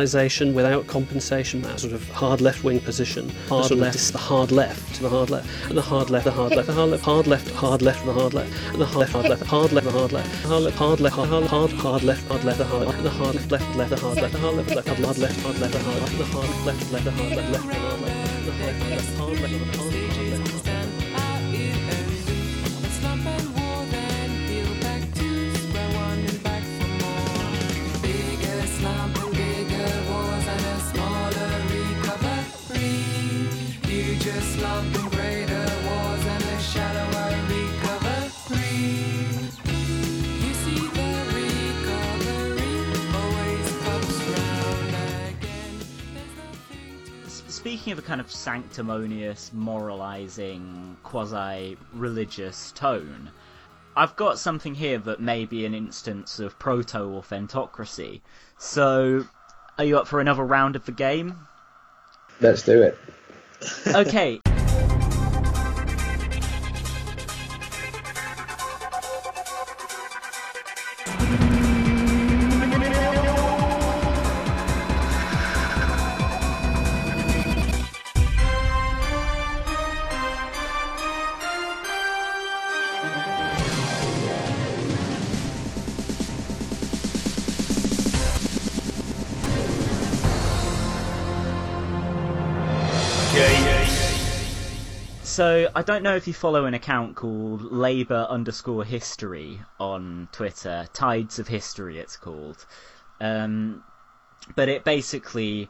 nationalisation without compensation, that sort of hard left wing position. Hard left, the hard left, the hard left, and the hard left, the hard left, the hard left, hard left, hard left, the hard left, and the hard left, hard left, hard left, the hard left, hard left, hard left, hard hard hard hard left, hard left, the hard left, the hard left, left, left, the hard left, the hard left, left, hard left, hard left, the hard left, the hard left, left, left the hard left, left, the hard left, the hard left, hard left, the hard left, hard left. Speaking of a kind of sanctimonious, moralizing, quasi religious tone, I've got something here that may be an instance of proto authentocracy. So, are you up for another round of the game? Let's do it. Okay. I don't know if you follow an account called Labour underscore History on Twitter. Tides of History, it's called. Um, but it basically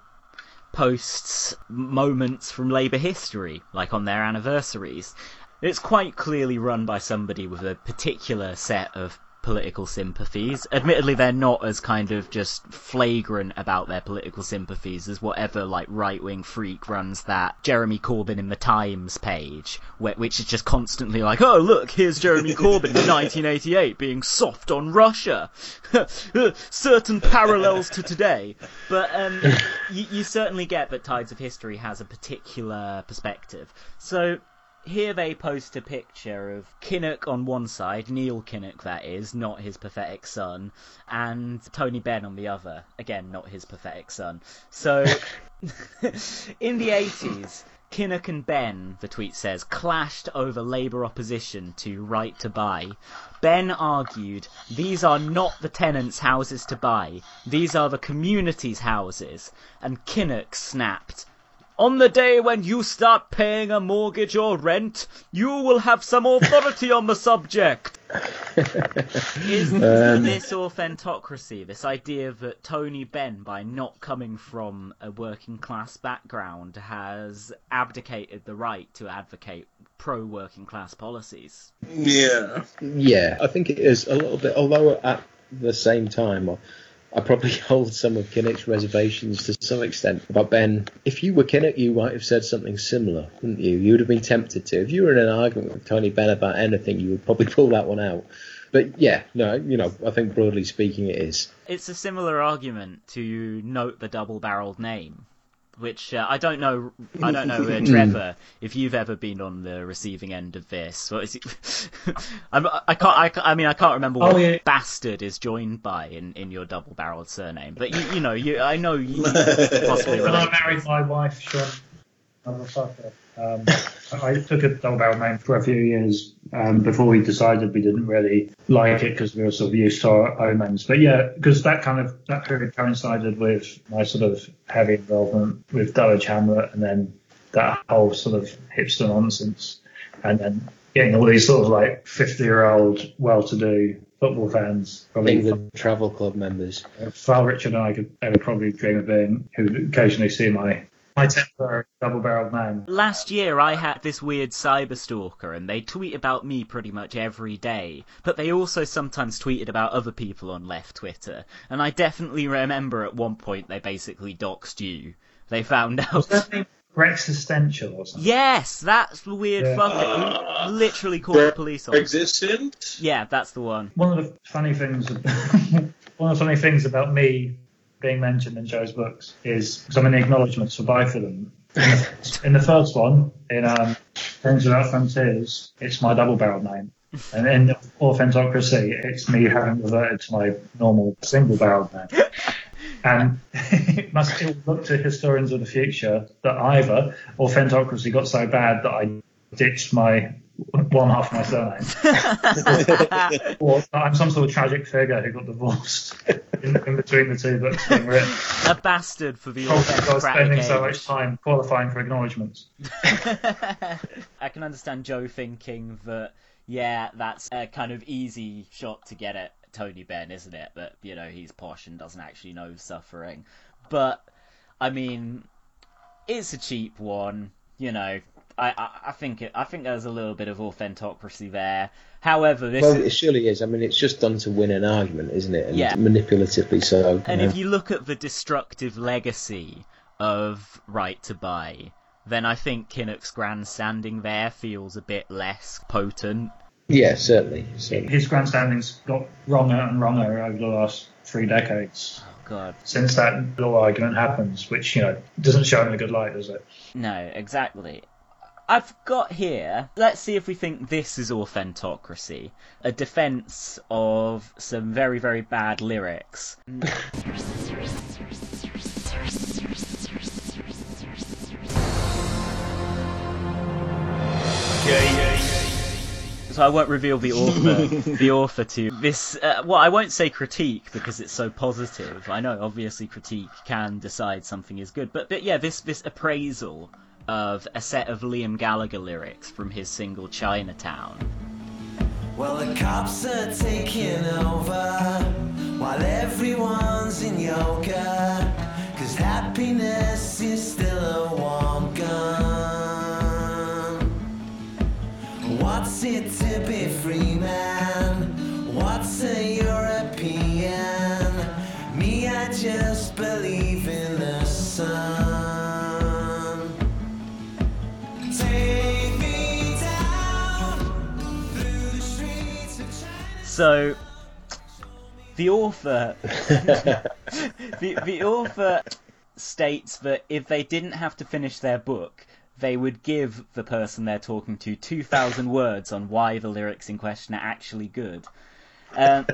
posts moments from Labour history, like on their anniversaries. It's quite clearly run by somebody with a particular set of political sympathies. Admittedly, they're not as kind of just flagrant about their political sympathies as whatever like right wing freak runs that Jeremy Corbyn in the Times page, which is just constantly like, oh look, here's Jeremy Corbyn in 1988 being soft on Russia. Certain parallels to today, but um, you, you certainly get that Tides of History has a particular perspective. So here they post a picture of Kinnock on one side, Neil Kinnock that is, not his pathetic son, and Tony Benn on the other, again not his pathetic son. So in the 80s, Kinnock and Benn, the tweet says, clashed over Labour opposition to right to buy. Benn argued, these are not the tenants' houses to buy, these are the community's houses. And Kinnock snapped, on the day when you start paying a mortgage or rent, you will have some authority on the subject. Is um, this authentocracy, this idea that Tony Benn, by not coming from a working class background, has abdicated the right to advocate pro working class policies? Yeah. Yeah, I think it is a little bit. Although at the same time, I, probably hold some of Kinnock's reservations to some extent about Benn. If you were Kinnock, you might have said something similar, wouldn't you? You would have been tempted to. If you were in an argument with Tony Benn about anything, you would probably pull that one out. But yeah, no, you know, I think broadly speaking, it is. It's a similar argument to note the double-barreled name, which uh, I don't know. I don't know, uh, Trevor, if you've ever been on the receiving end of this. What is it? I'm, I can't. I, ca- I mean, I can't remember what Oh, yeah. bastard is joined by in, in your double-barreled surname, but you, you know, you. I know you possibly When I married my wife, Sean, motherfucker, um, I took a double barrel name for a few years um, before we decided we didn't really like it because we were sort of used to our own names. But yeah, because that kind of that period coincided with my sort of heavy involvement with Dulwich Hamlet and then that whole sort of hipster nonsense, and then getting all these sort of like 50 year old well-to-do football fans probably England Travel Club members. far richer than I could ever probably dream of being, who occasionally see my my temper double barreled man. Last year, I had this weird cyber stalker, and they tweet about me pretty much every day. But they also sometimes tweeted about other people on left Twitter. And I definitely remember at one point they basically doxed you. They found out. Existential or something. Yes, that's the weird Yeah. fucker. who literally called the police on. Existent? Yeah, that's the one. One of the funny things, one of the funny things about me being mentioned in Joe's books is I'm in the acknowledgements for both of them. In the first one, in um, Things Without Frontiers, it's my double-barreled name, and in Authentocracy, it's me having reverted to my normal single-barreled name. And it must look to historians of the future that either Authentocracy got so bad that I ditched my one half of my surname, or I'm some sort of tragic figure who got divorced in, in between the two books being written. A bastard for the Probably because I was spending Authentocratic so much time qualifying for acknowledgements. I can understand Joe thinking that, yeah, that's a kind of easy shot to get at Tony Benn, isn't it? But, you know, he's posh and doesn't actually know suffering. But, I mean, it's a cheap one, you know. I, I, I think it, I think there's a little bit of authentocracy there. However, this Well, is, it surely is. I mean, it's just done to win an argument, isn't it? And Yeah. manipulatively so. And you if you look at the destructive legacy of Right to Buy, then I think Kinnock's grandstanding there feels a bit less potent. Yeah, certainly. certainly. His grandstanding's got wronger and wronger over the last three decades Oh God, since that law argument happens, which you know doesn't show him in a good light, does it? no, exactly. I've got here. Let's see if we think this is authentocracy. A defense of some very, very bad lyrics. So I won't reveal the author, the author to this. Uh, well, I won't say critique because it's so positive. I know, obviously, critique can decide something is good, but but yeah, this this appraisal of a set of Liam Gallagher lyrics from his single Chinatown. Well, the cops are taking over while everyone's in yoga. Cause happiness is still a warm gun. What's it to be free, man? What's a So, the author, the the author states that if they didn't have to finish their book, they would give the person they're talking to 2,000 words on why the lyrics in question are actually good. Um,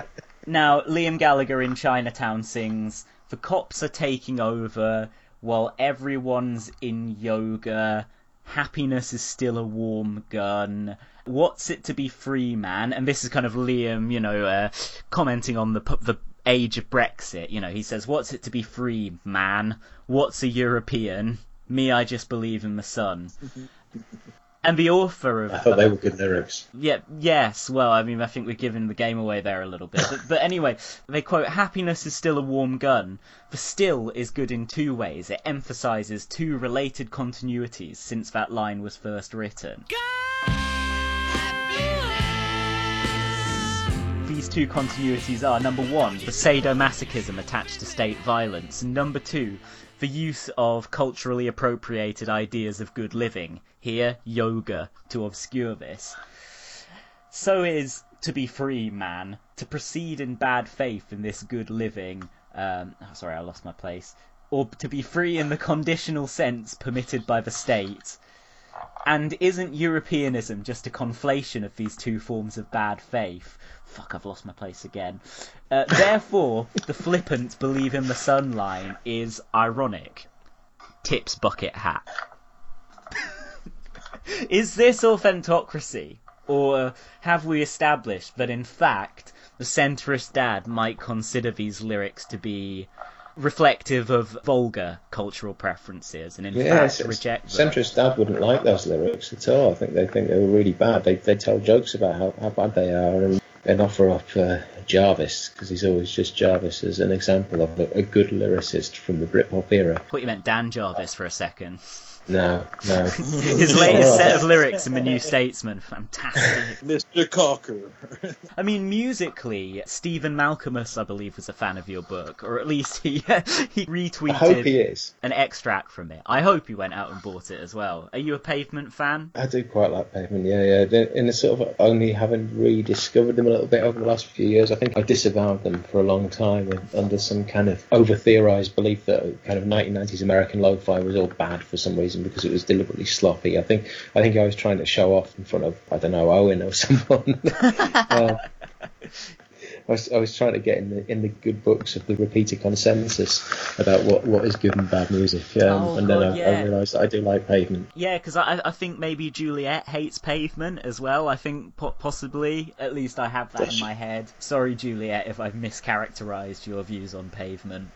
now, Liam Gallagher in Chinatown sings, The cops are taking over while everyone's in yoga. Happiness is still a warm gun. What's it to be free, man? And this is kind of Liam, you know, uh, commenting on the the age of Brexit. You know, he says, "What's it to be free, man? What's a European? Me, I just believe in the sun." And the author of I thought they were good lyrics. yeah, yes. Well, I mean, I think we're giving the game away there a little bit. But, but anyway, they quote, happiness is still a warm gun. The still is good in two ways. It emphasizes two related continuities since that line was first written. These two continuities are number one, the sadomasochism attached to state violence, and number two, the use of culturally appropriated ideas of good living. Here, yoga, to obscure this. So is to be free, man, to proceed in bad faith in this good living. Um, oh, sorry, I lost my place. Or to be free in the conditional sense permitted by the state. And isn't Europeanism just a conflation of these two forms of bad faith? Fuck, I've lost my place again. Uh, therefore, the flippant believe in the sun line is ironic. Tips bucket hat. is this authentocracy? Or have we established that in fact the centrist dad might consider these lyrics to be reflective of vulgar cultural preferences and in Yes, fact reject them? centrist dad wouldn't like those lyrics at all. I think they think they were really bad. They they tell jokes about how, how bad they are, and and offer up uh, Jarvis because he's always just Jarvis as an example of a, a good lyricist from the Britpop era. I thought you meant Dan Jarvis for a second. No, no. His latest set of lyrics in The New Statesman, fantastic. Mr. Cocker. I mean, musically, Stephen Malkmus, I believe, was a fan of your book, or at least he he I hope he retweeted is. an extract from it. I hope he went out and bought it as well. Are you a Pavement fan? I do quite like Pavement, yeah, yeah. In the sort of only having rediscovered them a little bit over the last few years, I think I disavowed them for a long time under some kind of over theorized belief that kind of 1990s American lo-fi was all bad for some reason because it was deliberately sloppy. I think I think I was trying to show off in front of I don't know Owen or someone. Uh, I was, I was trying to get in the in the good books of the repeated consensus about what, what is good and bad music, um, Oh, and then God, I, yeah. I realised that I do like Pavement. Yeah, because I, I think maybe Juliet hates Pavement as well. I think possibly, at least I have that Does in my head. Sorry, Juliet, if I've mischaracterized your views on Pavement.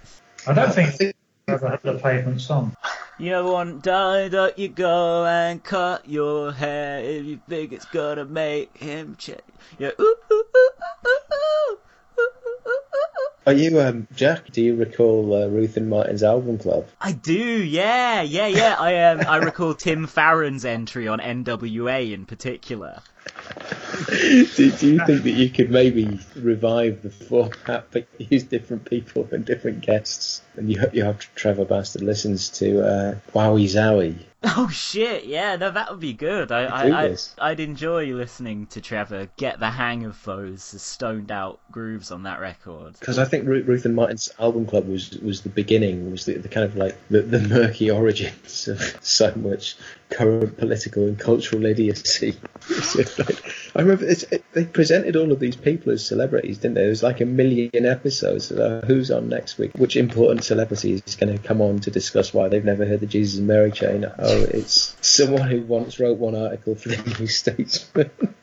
I don't I think think I've ever heard the pavement song. You won't die, don't you go and cut your hair if you think it's gonna make him change. Yeah, ooh, ooh, ooh, ooh, ooh, ooh, Are you, um, Jack? Do you recall uh, Ruth and Martin's album club? I do, yeah, yeah, yeah. I um, I recall Tim Farron's entry on NWA in particular. do, do you think that you could maybe revive the format, but use different people and different guests? And you hope you have Trevor Bastard listens to uh, Wowee Zowee. Oh shit, yeah, no, that would be good. I, I, I I'd enjoy listening to Trevor get the hang of those stoned out grooves on that record. Because I think Ru- Ruth and Martin's album club was was the beginning, was the, the kind of like the, the murky origins of so much current political and cultural idiocy. Like- I remember it, they presented all of these people as celebrities, didn't they? There was like a million episodes. Uh, who's on next week? Which important celebrity is going to come on to discuss why they've never heard the Jesus and Mary chain? Oh, it's someone who once wrote one article for the New Statesman.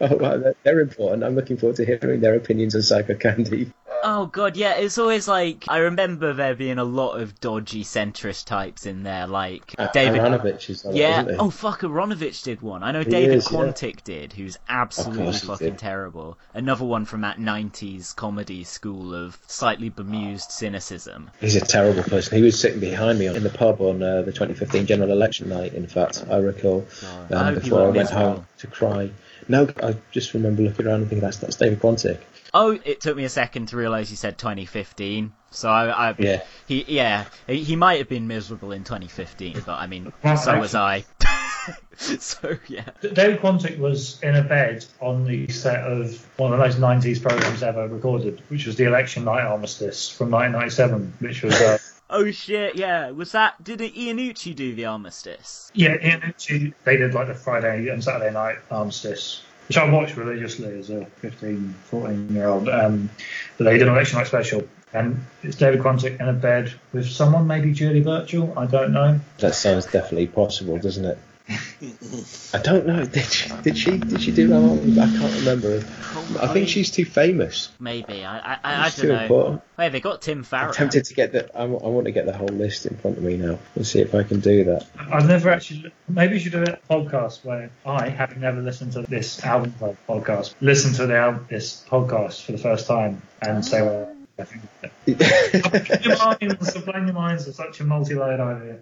Oh, wow, they're, they're important. I'm looking forward to hearing their opinions on Psycho Candy. Oh god, yeah, it's always like I remember there being a lot of dodgy centrist types in there, like Uh, David. Aaronovitch is it, yeah. Oh fuck, Aaronovitch did one. I know He David is, yeah. Quantick did, who's absolutely fucking terrible. Another one from that '90s comedy school of slightly bemused cynicism. He's a terrible person. He was sitting behind me in the pub on uh, the 2015 general election night. In fact, I recall um, you before I went home to cry. No, I just remember looking around and thinking that's that's David Quantick. Oh, it took me a second to realise you said 2015. So I, I Yeah. he, yeah, he, he might have been miserable in 2015, but I mean, Well, so was I. so yeah. David Quantick was in a bed on the set of one of the most 90s programs ever recorded, which was the Election Night Armistice from 1997, which was, uh, Oh shit, yeah. Was that did Iannucci do the armistice? yeah, Iannucci, they did like the Friday and Saturday night Armistice, which I watched religiously as a 15, 14 year old. Um, but they did an Election Night special. And it's David Quantick in a bed with someone, maybe Julie Burchill, I don't know. That sounds definitely possible, doesn't it? I don't know. Did she? Did she? Did she do that one? I can't remember. I think she's too famous. Maybe. I I, I, I don't too know. important. Hey, they got Tim Farron. I'm tempted to get the. I, I want to get the whole list in front of me now and see if I can do that. I've never actually. Maybe you should do a podcast where I, having never listened to this album podcast, listen to the al- this podcast for the first time and say, well, I think. your minds, the blame your minds are such a multi-layered idea.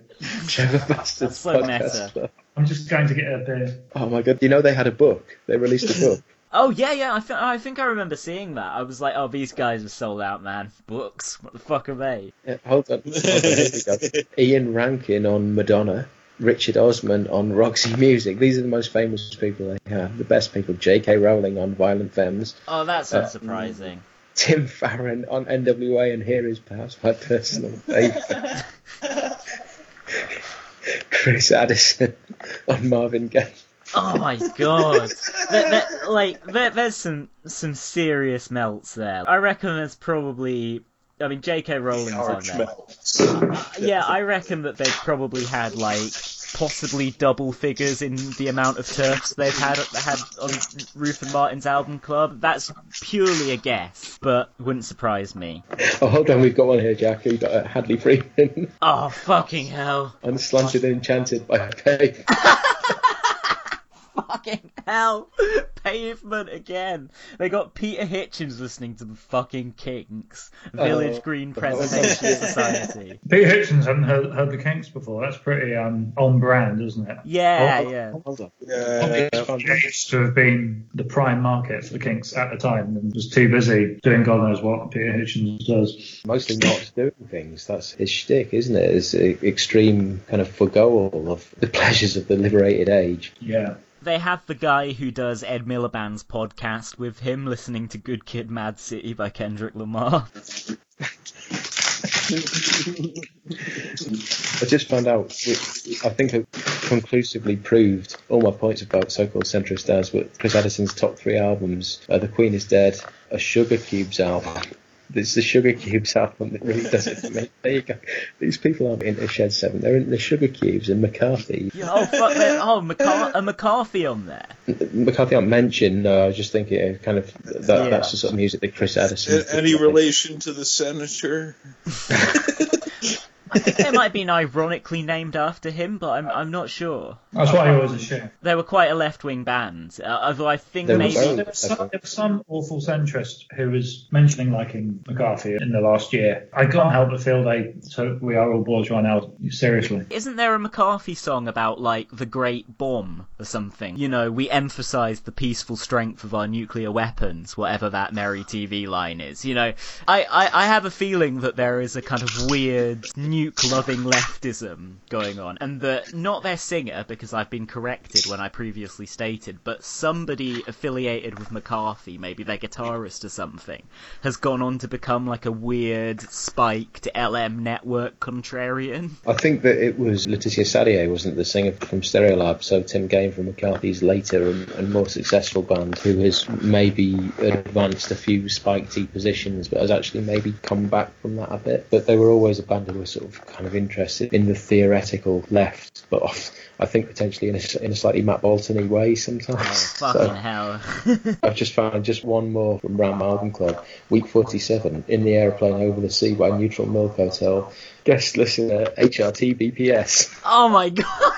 Trevor Bastard's so podcast. meta. I'm just going to get a beer. Oh my god! You know they had a book. They released a book. Oh yeah, yeah. I, th- I think I remember seeing that. I was like, oh, these guys are sold out, man. Books. What the fuck are they? Yeah, hold on. Hold on here we go. Ian Rankin on Madonna. Richard Osman on Roxy Music. These are the most famous people they have. The best people. J.K. Rowling on Violent Femmes. Oh, that's Uh, unsurprising. Tim Farron on NWA, and here is perhaps my personal favourite. Chris Addison on Marvin Gaye. Oh my god! there, there, like, there, there's some some serious melts there. I reckon there's probably. I mean, J.K. Rowling's on there. melts. Uh, yeah, I reckon that they've probably had like possibly double figures in the amount of turfs they've had had on Ruth and Martin's album club. That's purely a guess, but wouldn't surprise me. Oh, hold on, we've got one here, Jack. We've got uh, Hadley Freeman Oh fucking hell! on Slanted and Enchanted by Pay. fucking hell! Pavement again. They got Peter Hitchens listening to the fucking Kinks. Village Oh. Green Preservation Society. Peter Hitchens hadn't heard, heard the Kinks before. That's pretty um, on brand, isn't it? Yeah, Oh, yeah. Hold on. Yeah. It used to have been the prime market for the Kinks at the time and was too busy doing God knows what Peter Hitchens does. Mostly not doing things. That's his shtick, isn't it? It's a extreme kind of forgoal of the pleasures of the liberated age. Yeah. They have the guy who does Ed Miliband's podcast with him listening to Good Kid Mad City by Kendrick Lamar. I just found out, which I think I conclusively proved all my points about so-called centrist dance, but Chris Addison's top three albums are The Queen is Dead, a Sugar Cubes album. It's the Sugar Cubes album that really does it for me. There you go. These people aren't into Shed 7, they're into the Sugar Cubes and McCarthy. Oh, fuck, oh, McCar- a McCarthy on there. McCarthy aren't mentioned, no, I was just thinking uh, kind of that, Yeah. that's the sort of music that Chris Addison. Any relation to the senator? I think they might have been ironically named after him, but I'm, I'm not sure. That's why he always assumed. They were quite a left wing band, uh, although I think They were maybe. very- There was, some, there was some awful centrist who was mentioning liking McCarthy in the last year. I can't help but feel they took We Are All Bourgeois Now seriously. Isn't there a McCarthy song about, like, the Great Bomb or something? You know, we emphasise the peaceful strength of our nuclear weapons, whatever that merry TV line is. You know, I, I, I have a feeling that there is a kind of weird nuke loving leftism going on, and that not their singer, because I've been corrected when I previously stated, but somebody affiliated with McCarthy, maybe their guitarist or something, has gone on to become like a weird spiked LM network contrarian. I think that it was Laetitia Sadier, wasn't the singer from Stereolab, so Tim Gane from McCarthy's later and, and more successful band, who has maybe advanced a few Spike T positions, but has actually maybe come back from that a bit. But they were always a band who were sort of kind of interested in the theoretical left, but off, I think potentially in a, in a slightly Matt Bolton way sometimes. Oh, So- fucking hell. I've just found just one more from Ram Album Club, week 47, in the aeroplane over the sea by Neutral Milk Hotel. Guest listener HRT BPS. oh my god.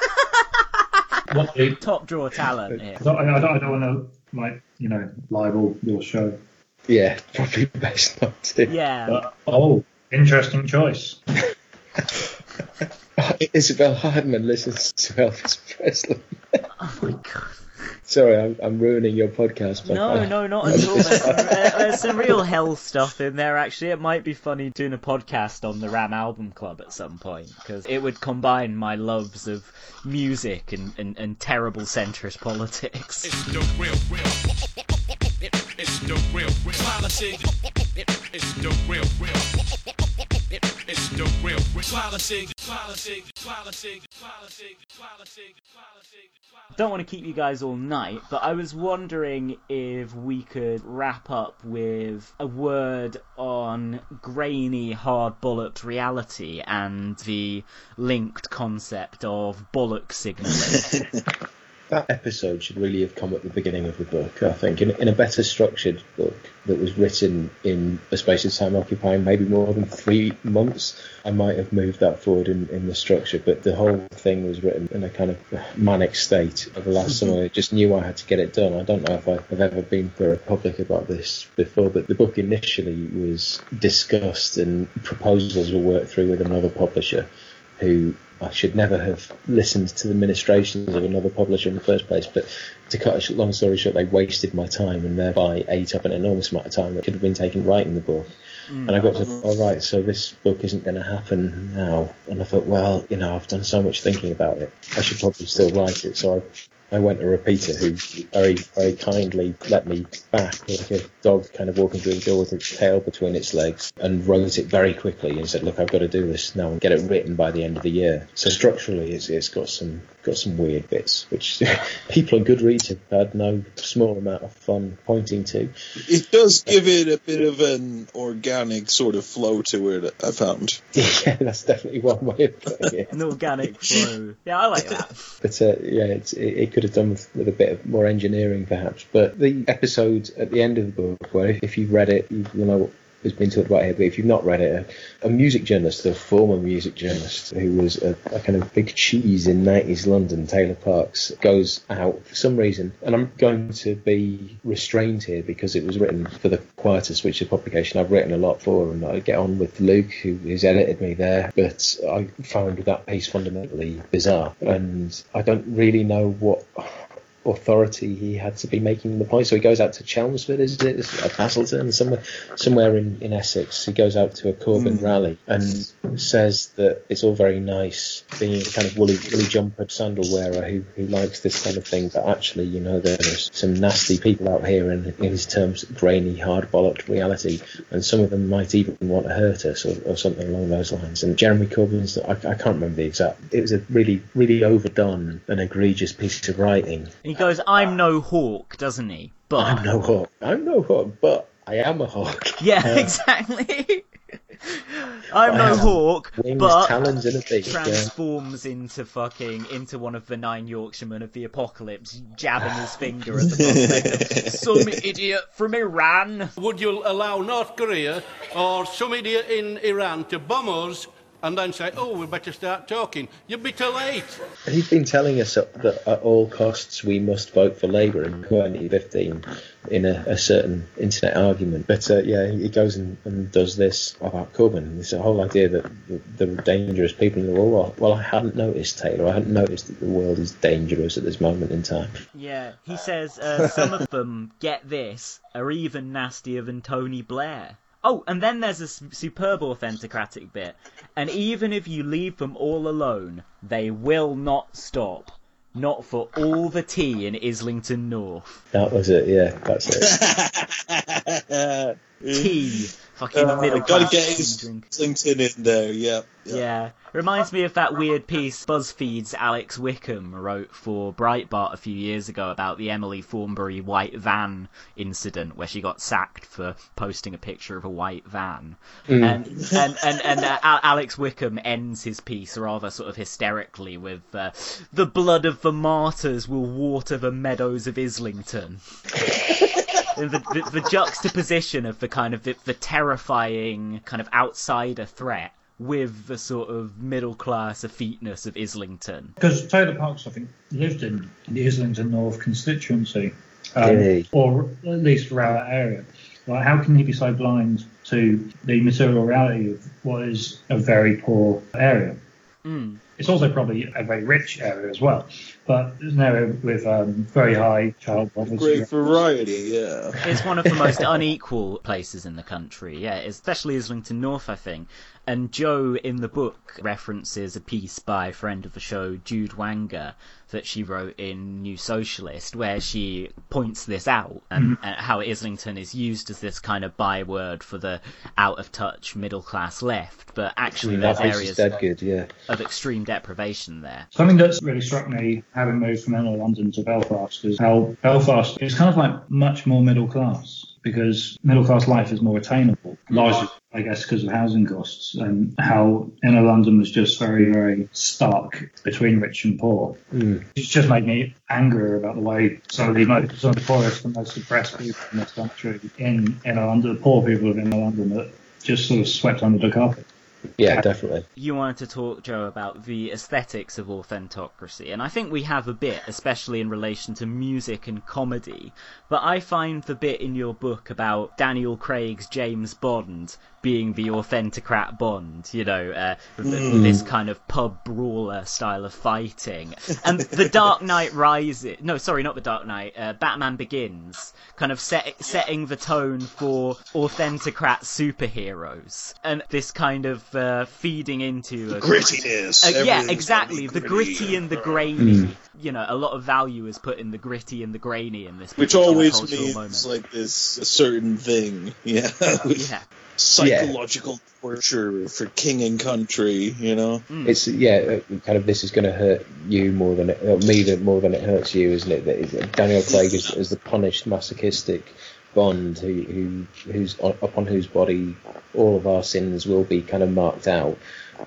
What the, Top draw talent here. I, don't, I, don't, I don't want to, like, you know, libel your show. Yeah, probably best not to. Yeah. But, oh, interesting choice. Isabel Hardman listens to Elvis Presley. Oh my god. Sorry, I'm, I'm ruining your podcast. But No, I- no, not at all. There's some, there's some real hell stuff in there, actually. It might be funny doing a podcast on the Ram Album Club at some point, because it would combine my loves of music and, and, and terrible centrist politics. It's the real, real. It's the real, real. Politics. It's the real, real. It's the real, real. Politics. Politics. Politics. Politics. Politics. Politics. don't want to keep you guys all night, but I was wondering if we could wrap up with a word on grainy, hard bollocked reality and the linked concept of bollock signaling. That episode should really have come at the beginning of the book, I think, in, in a better structured book that was written in a space of time occupying maybe more than three months. I might have moved that forward in, in the structure, but the whole thing was written in a kind of manic state over the last summer. I just knew I had to get it done. I don't know if I've ever been very public about this before, but the book initially was discussed and proposals were worked through with another publisher who I should never have listened to the ministrations of another publisher in the first place. But to cut a long story short, they wasted my time and thereby ate up an enormous amount of time that could have been taken writing the book. Mm. And I got to, all right, so this book isn't going to happen now. And I thought, well, you know, I've done so much thinking about it. I should probably still write it. So I I went to a Repeater who very, very kindly let me back like a dog kind of walking through the door with its tail between its legs and wrote it very quickly and said, look, I've got to do this now and get it written by the end of the year. So structurally, it's, it's got some got some weird bits, which people on Goodreads have had no small amount of fun pointing to. It does give it a bit of an organic sort of flow to it, I found. yeah, that's definitely one way of putting it. An organic flow. Yeah, I like that. But uh, yeah, it's, it, it could have done with, with a bit of more engineering, perhaps. But the episode at the end of the book, where if you've read it, you, you know has been talked about here, but if you've not read it, a, music journalist, a former music journalist who was a, a kind of big cheese in 90s London, Taylor Parkes, goes out for some reason, and I'm going to be restrained here because it was written for the Quietus, which is a publication I've written a lot for, and I get on with Luke, who has edited me there, but I found that piece fundamentally bizarre, and I don't really know what authority he had to be making the point. So he goes out to Chelmsford, is it? Castleton, somewhere, somewhere in, in Essex. He goes out to a Corbyn hmm. rally and says that it's all very nice being a kind of woolly, woolly jumper sandal wearer who, who likes this kind of thing, but actually, you know, there's some nasty people out here in, in his terms, grainy, hard bollocked reality, and some of them might even want to hurt us or, or something along those lines. And Jeremy Corbyn's, I, I can't remember the exact, it was a really, really overdone and egregious piece of writing. He goes, "I'm no hawk," doesn't he? But I'm no hawk. I'm no hawk, but I am a hawk. yeah, Uh, exactly. I'm no hawk, Wings, but talons, and a beak. yeah. transforms into fucking into one of the nine Yorkshiremen of the apocalypse, jabbing his finger at the some idiot from Iran. Would you allow North Korea or some idiot in Iran to bomb us and then say, oh, we better start talking? You'd be too late. He's been telling us that at all costs we must vote for Labour in 2015 in a, a certain internet argument. But uh, yeah, he goes and, and does this about Corbyn. It's a whole idea that the, the dangerous people in the world. Well, well, I hadn't noticed, Taylor. I hadn't noticed that the world is dangerous at this moment in time. Yeah, he says uh, some of them, get this, are even nastier than Tony Blair. Oh, and then there's a superb authentocratic bit. And even if you leave them all alone, they will not stop. Not for all the tea in Islington North. That was it. Yeah, that's it. Tea. Fucking Uh, middle gotta class get his drink. Islington in there. yeah, yep. Yeah. Reminds me of that weird piece BuzzFeed's Alex Wickham wrote for Breitbart a few years ago about the Emily Thornberry white van incident where she got sacked for posting a picture of a white van. And and and, and uh, Alex Wickham ends his piece rather sort of hysterically with uh, the blood of the martyrs will water the meadows of Islington. the, the, the juxtaposition of the kind of the, the terrifying kind of outsider threat with the sort of middle class effeteness of Islington. Because Taylor Parkes, I think, lived in the Islington North constituency, um, Did he? or at least around that area. Like, how can he be so blind to the material reality of what is a very poor area? Hmm. It's also probably a very rich area as well, but it's an area with um, very high child poverty. Great variety. Yeah. It's one of the most unequal places in the country, yeah, especially Islington North, I think. And Joe in the book references a piece by a friend of the show, Jude Wanga, that she wrote in New Socialist, where she points this out and, mm-hmm. and how Islington is used as this kind of byword for the out of touch middle class left, but actually mm, that there's piece is areas dead good. Yeah. of extreme deprivation there. Something that's really struck me having moved from inner London to Belfast is how Belfast is kind of like much more middle class because middle class life is more attainable, largely, I guess, because of housing costs and how inner London was just very, very stark between rich and poor. Hmm. It's just made me angrier about the way some of the most, some of the poorest and most oppressed people in this country in inner London, the poor people of inner London, that just sort of swept under the carpet. Yeah, definitely. you wanted to talk, Joe, about the aesthetics of authentocracy, and I think we have a bit, especially in relation to music and comedy. But I find the bit in your book about Daniel Craig's James Bond being the authentocrat Bond, you know, uh, th- this kind of pub brawler style of fighting, and The Dark Knight Rises. No, sorry, not The Dark Knight. Uh, Batman Begins, kind of set, setting the tone for authentocrat superheroes, and this kind of uh, feeding into a Grittiness. uh, yeah, exactly. The be gritty and the grainy. You know, a lot of value is put in the gritty and the grainy in this. Which always means moment. like this a certain thing. Yeah. yeah, Psychological torture for king and country. You know. It's yeah, uh, kind of. This is going to hurt you more than it, uh, me than- more than it hurts you, isn't it? That is- Daniel Craig is, is the punished, masochistic Bond who, who who's upon whose body all of our sins will be kind of marked out.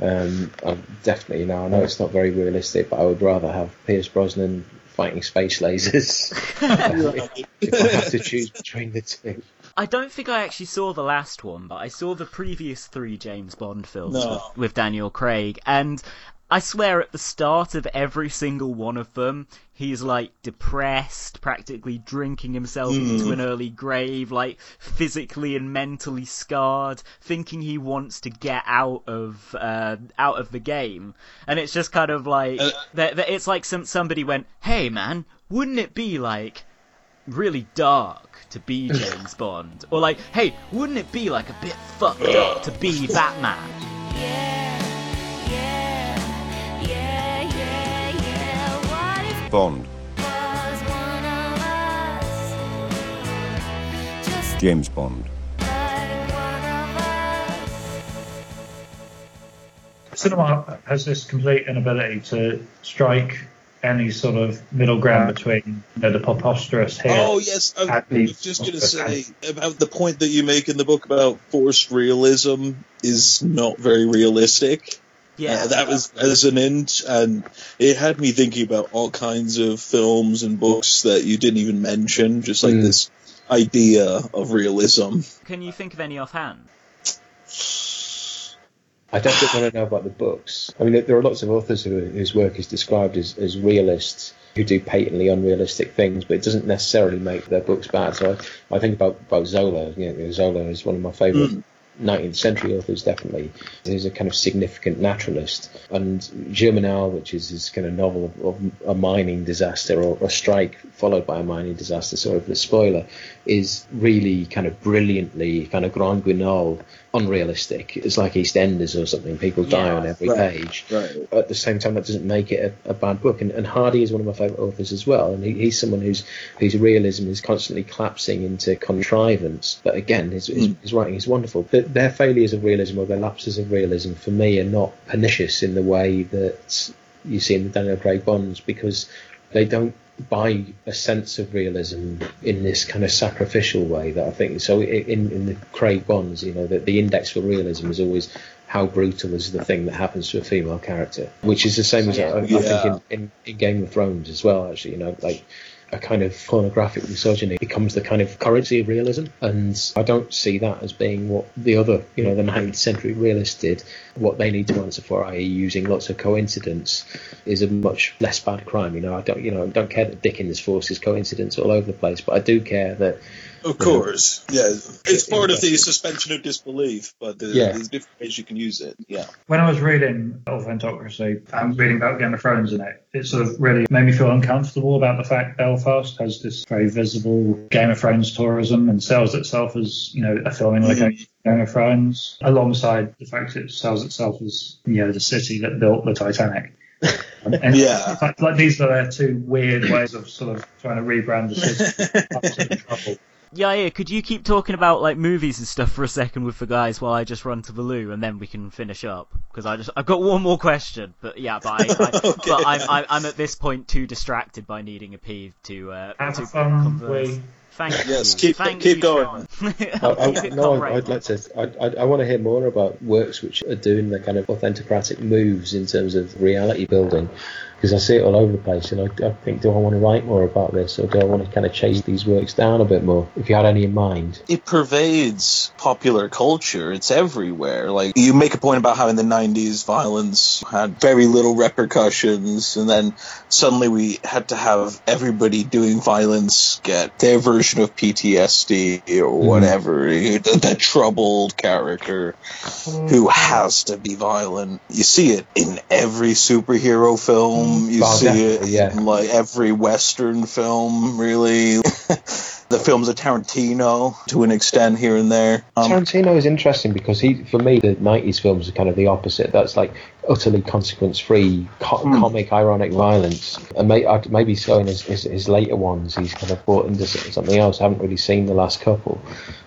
Um, I definitely, you know, I know it's not very realistic, but I would rather have Pierce Brosnan fighting space lasers if I have to choose between the two. I don't think I actually saw the last one, but I saw the previous three James Bond films No. with, with Daniel Craig, and I swear at the start of every single one of them, he's like depressed, practically drinking himself into an early grave, like physically and mentally scarred, thinking he wants to get out of uh, out of the game, and it's just kind of like Uh, that. that it's like some somebody went, "Hey man, wouldn't it be like?" Really dark to be James Bond. Or like, hey, wouldn't it be like a bit fucked up to be Batman? Bond. James Bond. Cinema has this complete inability to strike any sort of middle ground between you know, the preposterous here. Oh yes, I, I was just going to say about the point that you make in the book about forced realism is not very realistic. Yeah, Uh, that was as an end, and it had me thinking about all kinds of films and books that you didn't even mention, just like Mm. this idea of realism. Can you think of any offhand? I don't want to know about the books. I mean, there are lots of authors who, whose work is described as, as realists who do patently unrealistic things, but it doesn't necessarily make their books bad. So I, I think about, about Zola. You know, Zola is one of my favourite 19th hmm. century authors, definitely. He's a kind of significant naturalist. And Germinal, which is his kind of novel of, of a mining disaster or a strike followed by a mining disaster, sort of the spoiler, is really kind of brilliantly, kind of Grand Guignol, unrealistic. It's like EastEnders or something. People die Yeah, on every right, page right. at the same time that doesn't make it a, a bad book and, and Hardy is one of my favourite authors as well and he, he's someone whose whose realism is constantly collapsing into contrivance but again his, his, hmm. his writing is wonderful but their failures of realism or their lapses of realism for me are not pernicious in the way that you see in the Daniel Craig Bonds because they don't buy a sense of realism in this kind of sacrificial way that I think. So in in the Craig Bonds, you know, the, the index for realism is always how brutal is the thing that happens to a female character, which is the same as I, I Yeah. think in, in, in Game of Thrones as well. Actually, you know, like a kind of pornographic misogyny becomes the kind of currency of realism, and I don't see that as being what the other, you know, the 19th century realists did. What they need to answer for, i.e., using lots of coincidence, is a much less bad crime. You know, I don't, you know, I don't care that Dickens forces coincidence all over the place, but I do care that Of course, yeah, it's part of the suspension of disbelief, but the, Yeah. there's different ways you can use it. Yeah, When I was reading Authentocracy and reading about Game of Thrones in it, it sort of really made me feel uncomfortable about the fact Belfast has this very visible Game of Thrones tourism and sells itself as, you know, a filming mm. location for Game of Thrones, alongside the fact it sells itself as, you know, the city that built the Titanic. And, and Yeah. like, like these are their two weird ways of sort of trying to rebrand the city. Absolute trouble. Yeah, yeah. Could you keep talking about like movies and stuff for a second with the guys while I just run to the loo and then we can finish up? Because I just I've got one more question, but yeah, but I, I Okay. but I'm, I'm I'm at this point too distracted by needing a pee to uh Have to fun, converse. we. Thank you. Yes, keep- Thank keep you, going. I, I'll keep it no, comrade. I'd like to. I, I, I want to hear more about works which are doing the kind of authentocratic moves in terms of reality building, because I see it all over the place, and I, I think, do I want to write more about this, or do I want to kind of chase these works down a bit more? If you had any in mind, it pervades popular culture. It's everywhere. Like you make a point about how in the '90s violence had very little repercussions, and then suddenly we had to have everybody doing violence get their version of PTSD or mm-hmm. whatever. The, the troubled character who has to be violent. You see it in every superhero film. You Oh, see it yeah. in like every Western film, really. the films of Tarantino to an extent here and there. Um, Tarantino is interesting because he, for me, the '90s films are kind of the opposite. That's like utterly consequence-free, co- comic, ironic violence. And may, maybe so in his, his, his later ones, he's kind of brought into something else. I haven't really seen the last couple,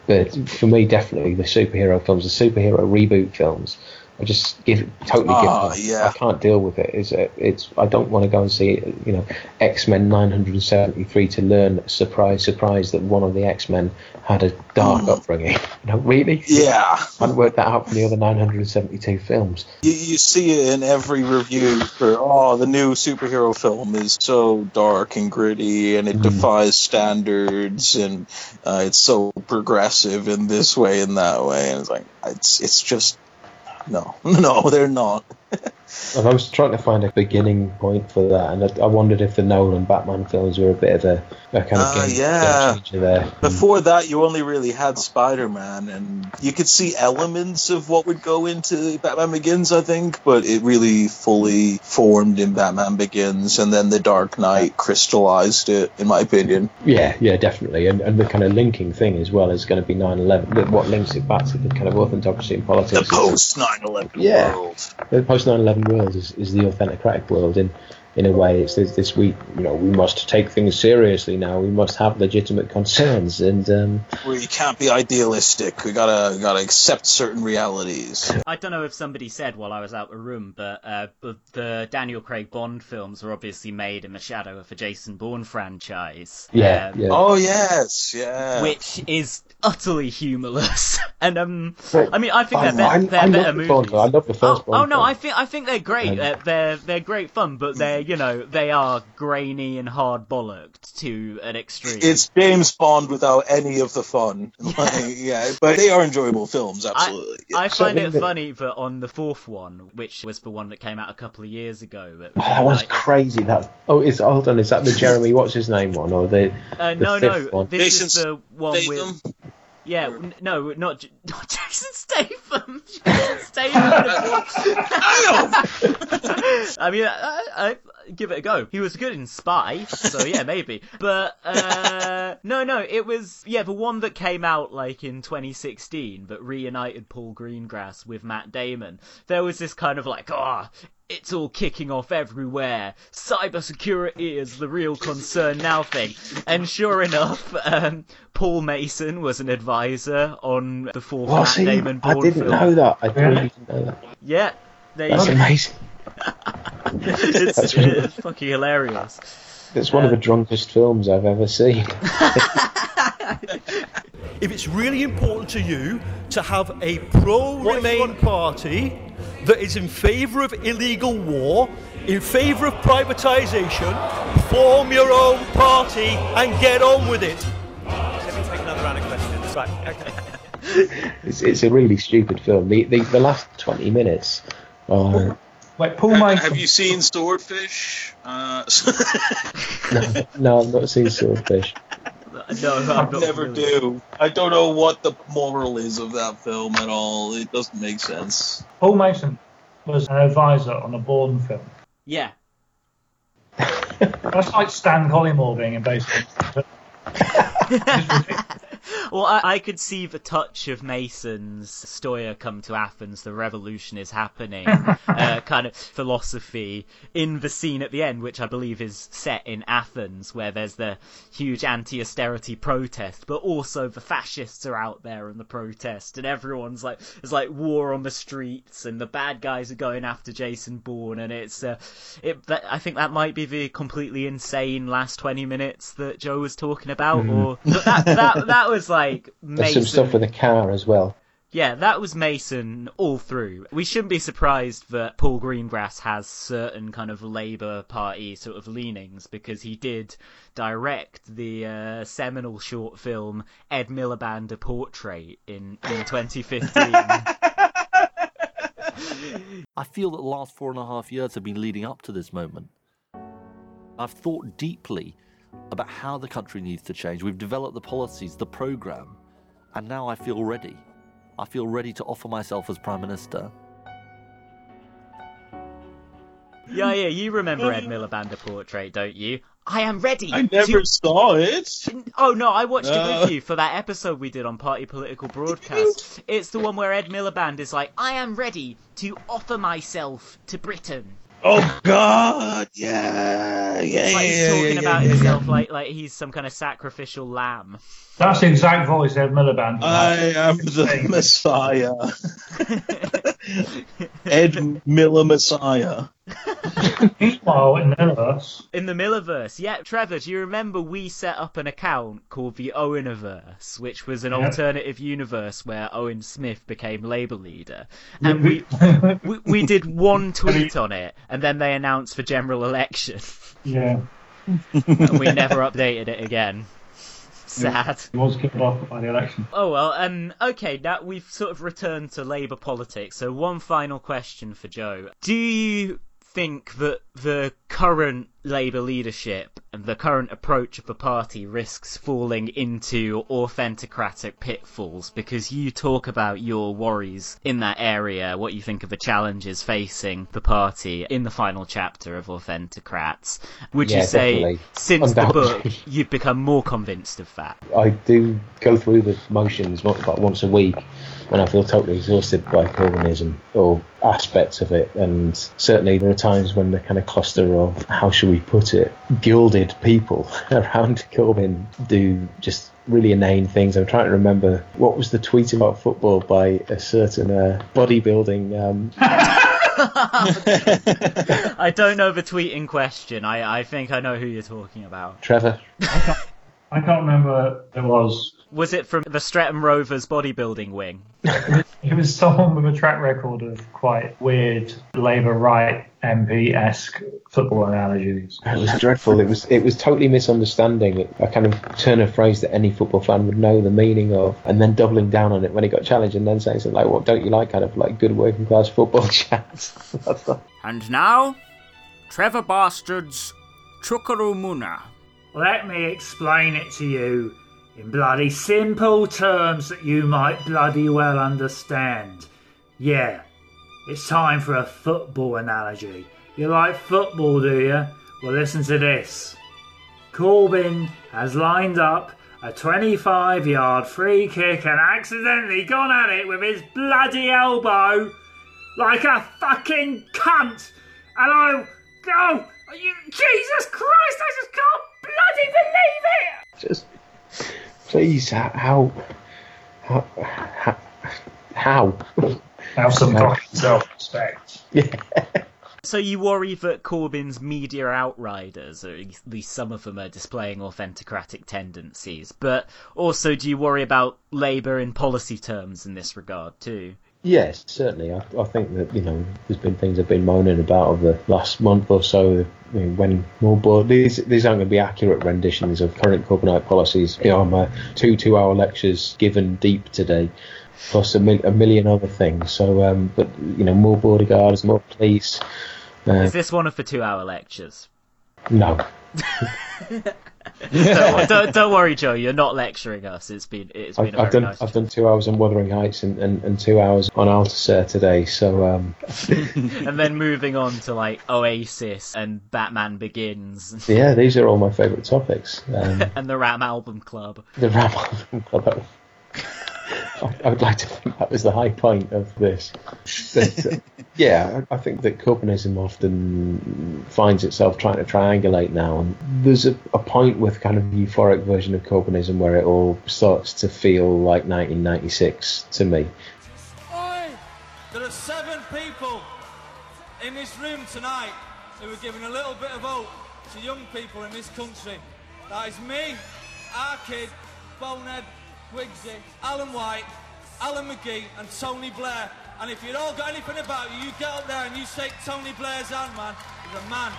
but for me, definitely the superhero films, the superhero reboot films. I just give totally give Ah, up. yeah. I can't deal with it. It's it's I don't want to go and see you know X Men 973 to learn surprise surprise that one of the X Men had a dark upbringing. You know, really? Yeah. I worked that out from the other 972 films. You, you see it in every review for oh the new superhero film is so dark and gritty and it defies standards and uh, it's so progressive in this way and that way and it's like it's it's just no. No they're not And I was trying to find a beginning point for that, and I, I wondered if the Nolan Batman films were a bit of a, a kind of Uh, game, yeah. game changer there. before that you only really had Spider-Man and you could see elements of what would go into Batman Begins I think but it really fully formed in Batman Begins and then the Dark Knight crystallized it in my opinion Yeah, yeah, definitely. And, and the kind of linking thing as well is going to be 9 11. What links it back to the kind of orthodoxy the politics. post 9/11 Yeah. world the post 9 11 world is, is the authentocratic world. In, in a way, it's this, this week, you know, we must take things seriously now. We must have legitimate concerns. And um, we can't be idealistic. We gotta gotta accept certain realities. I don't know if somebody said while I was out the room, but uh, the Daniel Craig Bond films were obviously made in the shadow of the Jason Bourne franchise. yeah, um, yeah. Oh yes, yeah. Which is utterly humorless, and um, Well, I mean, I think I, they're, I, be- they're I better the movies. Bond. I love the first Oh, Bond. oh no, film. I think I think they're great. Um, they're, they're they're great fun, but they're you know they are grainy and hard bollocked to an extreme. it's James Bond without any of the fun. Like, yeah, but they are enjoyable films, absolutely. I find it funny that on the fourth one, which was the one that came out a couple of years ago, that Oh, that was like- crazy. That oh, is hold on. Is that the Jeremy? What's his name one or the? Uh, the no, fifth no, one? this Jason is the one Statham? with yeah, n- no, not J- not Jason Statham. Jason Statham. I mean, I, I, give it a go. He was good in Spy, so yeah, maybe. But uh, no, no, it was yeah the one that came out like in 2016 that reunited Paul Greengrass with Matt Damon. There was this kind of like, ah. it's all kicking off everywhere. Cybersecurity is the real concern now thing. And sure enough, um, Paul Mason was an advisor on the fourth Well, Matt see, Damon I didn't film. know that. I Really? really didn't know that. Yeah, there you That's go. amazing. It's, it's fucking hilarious. It's one of Uh, the drunkest films I've ever seen. if it's really important to you to have a pro Remain party that is in favour of illegal war, in favour of privatisation, form your own party and get on with it. Let me take another round of questions. Right, okay. It's, it's a really stupid film. The the, the last twenty minutes. Are, Wait, Paul Ha- Mason. Have you seen Swordfish? Uh, no, I've not seen Swordfish. No, I'm never familiar. do. I don't know what the moral is of that film at all. It doesn't make sense. Paul Mason was an advisor on a Bourne film. Yeah. That's like Stan Collymore being in basically. Well, I, I could see the touch of Mason's Stoya come to Athens, the revolution is happening, uh, kind of philosophy in the scene at the end, which I believe is set in Athens, where there's the huge anti-austerity protest, but also the fascists are out there in the protest, and everyone's like, there's like war on the streets, and the bad guys are going after Jason Bourne, and it's, uh, it, that, I think that might be the completely insane last 20 minutes that Joe was talking about, or but that, that, that was like There's some stuff with a car as well. Yeah, that was Mason all through. We shouldn't be surprised that Paul Greengrass has certain kind of Labour Party sort of leanings because he did direct the uh, seminal short film Ed Miliband: A Portrait in in 2015. I feel that the last four and a half years have been leading up to this moment. I've thought deeply about how the country needs to change. We've developed the policies, the programme, and now I feel ready. I feel ready to offer myself as Prime Minister. yeah, yeah, you remember Ed Miliband: A Portrait, don't you? I am ready. I never to saw it. Oh no, I watched it Uh. with you for that episode we did on Party Political Broadcast. It's the one where Ed Miliband is like, I am ready to offer myself to Britain. Oh God! Yeah, yeah, Like he's yeah, talking yeah, about yeah, himself like like he's some kind of sacrificial lamb. That's the exact voice Ed Miliband. I am the Messiah. Ed Miller Messiah. Meanwhile, in the universe, In the Millerverse, yeah, Trevor, do you remember we set up an account called the Oweniverse, which was an Yeah. alternative universe where Owen Smith became Labour leader? And we, we we did one tweet on it, and then they announced the general election, yeah, and we never updated it again. Sad. he was killed off by the election. Oh well, um, okay, now we've sort of returned to Labour politics. So one final question for Joe: Do you think that the current Labour leadership and the current approach of the party risks falling into authentocratic pitfalls? Because you talk about your worries in that area, what you think of the challenges facing the party in the final chapter of Authentocrats. Would you say, definitely. since the book, you've become more convinced of that? I do go through the motions about once a week when I feel totally exhausted by Corbynism or aspects of it. And certainly there are times when the kind of cluster of, how should we put it, gilded people around Corbyn do just really inane things. I'm trying to remember what was the tweet about football by a certain uh, bodybuilding. Um, I don't know the tweet in question. I, I think I know who you're talking about. Trevor. I can't remember who it was. Was it from the Streatham Rovers bodybuilding wing? It was someone with a track record of quite weird Labour right MP esque football analogies. It was dreadful. It was it was totally misunderstanding a kind of turn of phrase that any football fan would know the meaning of, and then doubling down on it when he got challenged, and then saying something like, "What don't you like?" Kind of like good working class football chat. And now, Trevor Bastard's Chuka Umunna. Let me explain it to you in bloody simple terms that you might bloody well understand. Yeah, it's time for a football analogy. You like football, do you? Well, listen to this. Corbyn has lined up a 25 yard free kick and accidentally gone at it with his bloody elbow like a fucking cunt. And I. Oh, you, Jesus Christ, I just can't bloody believe it! Just please, how how how how? Have some fucking self respect. So you worry that Corbyn's media outriders, or at least some of them, are displaying authentocratic tendencies. But also, do you worry about Labour in policy terms in this regard too? Yes, certainly. I, I think that you know there's been things I've been moaning about over the last month or so. I mean, when more board, these these aren't going to be accurate renditions of current Corbynite policies. You know, uh, two two-hour lectures given deep today, plus a, mil- a million other things. So, um, but you know, more border guards, more police. Uh, Is this one of the two-hour lectures? no, don't, don't, don't worry, Joe. You're not lecturing us. It's been it's been I've, a very I've done nice. I've done two hours on Wuthering Heights and, and, and two hours on Althusser today. So um, and then moving on to like Oasis and Batman Begins yeah, these are all my favourite topics. Um, and the Ram Album Club. the Ram album club. I, I would like to think that was the high point of this. But, uh, yeah, I I think that Corbynism often finds itself trying to triangulate now, and there's a, a point with kind of the euphoric version of Corbynism where it all starts to feel like 1996 to me. Oi! There are seven people in this room tonight who are giving a little bit of hope to young people in this country. That is me, our kid, Bonehead, Guigsy, Alan White, Alan McGee, and Tony Blair. And if you've all got anything about you, you get up there and you shake Tony Blair's hand, man. He's a man.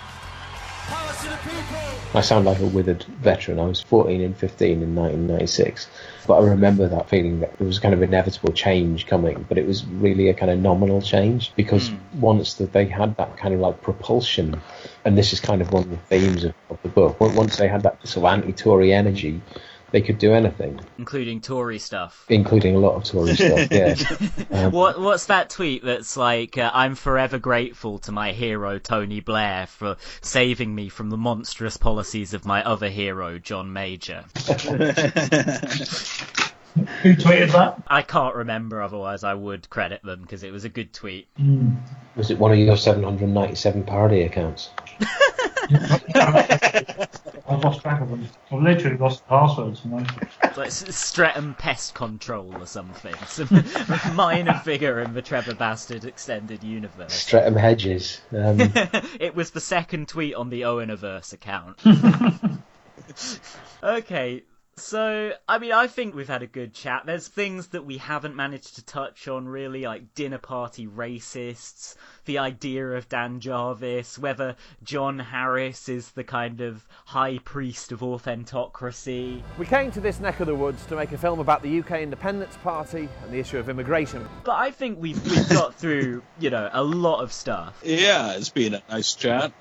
Power to the people! I sound like a withered veteran. I was 14 and 15 in 1996, but I remember that feeling that there was kind of inevitable change coming, but it was really a kind of nominal change because hmm. once that they had that kind of like propulsion, and this is kind of one of the themes of, of the book, once they had that sort of anti-Tory energy, they could do anything, including Tory stuff. including a lot of Tory stuff. Yeah. Um, What what's that tweet that's like uh, I'm forever grateful to my hero Tony Blair for saving me from the monstrous policies of my other hero John Major. Who tweeted that? I can't remember otherwise I would credit them because it was a good tweet. Was it one of your 797 parody accounts? I've lost track of them. I've literally lost the passwords. You know? It's like S- Streatham Pest Control or something. Some minor figure in the Trevor Bastard extended universe. Streatham Hedges. Um, it was the second tweet on the Oweniverse account. okay, so I mean, I think we've had a good chat. There's things that we haven't managed to touch on really, like dinner party racists, the idea of Dan Jarvis, whether John Harris is the kind of high priest of authentocracy. We came to this neck of the woods to make a film about the UK Independence Party and the issue of immigration. But I think we've we've got through, you know, a lot of stuff. Yeah, it's been a nice chat.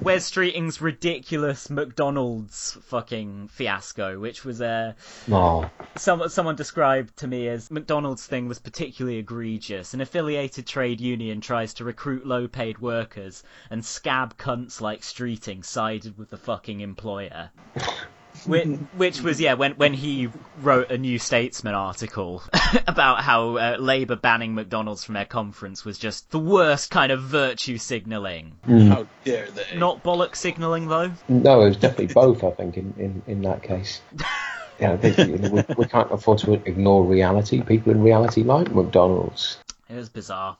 Wes Streeting's ridiculous McDonald's fucking fiasco, which was uh, a oh. some, someone described to me as McDonald's thing was particularly egregious. An affiliated trade union tries to recruit low-paid workers, and scab cunts like Streeting sided with the fucking employer. Which, which was yeah when when he wrote a New Statesman article about how uh, Labour banning McDonald's from their conference was just the worst kind of virtue signalling. Mm. How dare they? Not bollock signalling though. No, it was definitely both. I think in, in, in that case. Yeah, they, you know, we, we can't afford to ignore reality. People in reality like McDonald's. It was bizarre.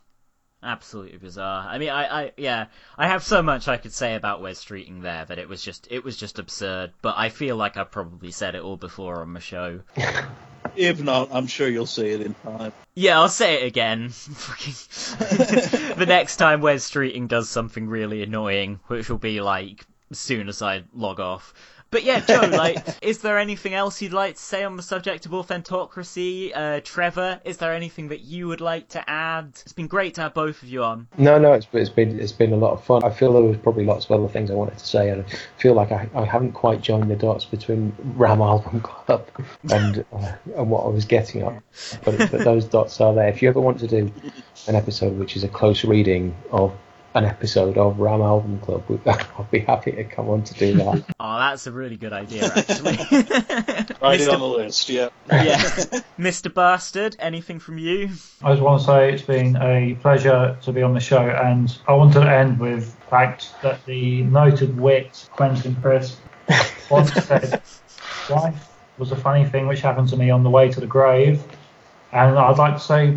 Absolutely bizarre. I mean, I, I, yeah, I have so much I could say about Wes Streeting there that it was just, it was just absurd. But I feel like I've probably said it all before on the show. If not, I'm sure you'll say it in time. Yeah, I'll say it again. the next time Wes Streeting does something really annoying, which will be like soon as I log off. But yeah, Joe, like, is there anything else you'd like to say on the subject of authentocracy? Uh, Trevor, is there anything that you would like to add? It's been great to have both of you on. No, no, it's, it's been it's been a lot of fun. I feel there was probably lots of other things I wanted to say, and I feel like I, I haven't quite joined the dots between Ram Album Club and uh, and what I was getting at. But, but those dots are there. If you ever want to do an episode which is a close reading of an episode of Ram Album Club, I'll be happy to come on to do that. Oh, that's a really good idea, actually. Right Mr. on the list, yeah. yeah. Mr. Bastard, anything from you? I just want to say it's been a pleasure to be on the show, and I want to end with the fact that the noted wit Quentin Crisp once said, "Life was a funny thing which happened to me on the way to the grave," and I'd like to say,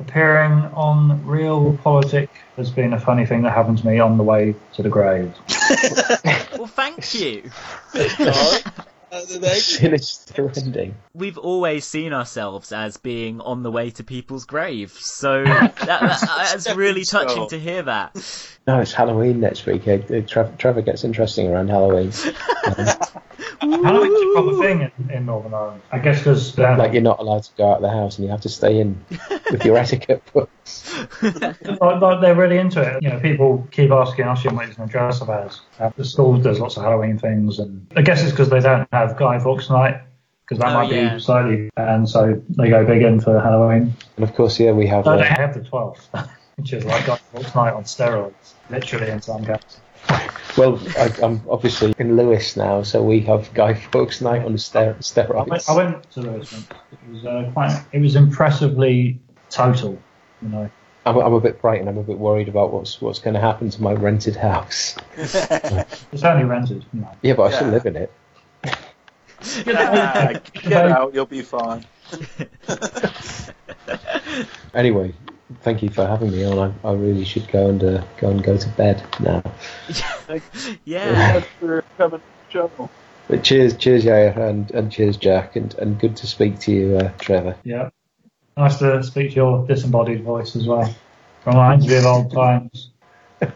appearing on Real Politic has been a funny thing that happened to me on the way to the grave. Well, thank you. Sinister ending. We've always seen ourselves as being on the way to people's graves, so that, that, that's really touching to hear that. No, it's Halloween next week. Trevor, Trevor gets interesting around Halloween. Halloween's a proper thing in, in Northern Ireland. I guess because like you're not allowed to go out of the house and you have to stay in with your etiquette books. like, like, they're really into it. You know, people keep asking us what you're going to dress up as. Uh, the school does lots of Halloween things, and I guess it's because they don't have Guy Fawkes night. Because that Oh, might yeah. be slightly, and so they go big in for Halloween. And of course, yeah, we have. No, uh, they have the 12th, which is like Guy Fawkes night on steroids, literally in some cases. Well, I, I'm obviously in Lewes now, so we have Guy Fawkes night on ster- I steroids. went, I went to Lewes once. It was uh, quite. It was impressively total. You know. I'm, I'm a bit frightened. I'm a bit worried about what's what's going to happen to my rented house. It's only rented. You know. Yeah, but I still live in it. Get out, get out, you'll be fine. Anyway, thank you for having me on. I, I really should go and uh, go and go to bed now. Yeah. Thanks for coming to the show. But cheers, cheers, yeah, and, and cheers, Jack, and, and good to speak to you, uh, Trevor. Yeah. Nice to speak to your disembodied voice as well. Reminds me of old times.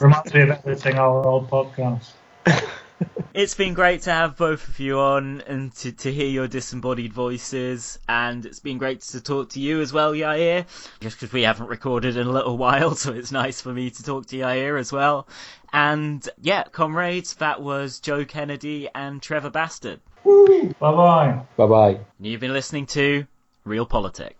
Reminds me of editing our old podcast. It's been great to have both of you on and to, to hear your disembodied voices, and it's been great to talk to you as well, Yair. Just because we haven't recorded in a little while, so it's nice for me to talk to Yair as well. And yeah, comrades, that was Joe Kennedy and Trevor Bastard. Bye bye. Bye bye. You've been listening to Real Politic.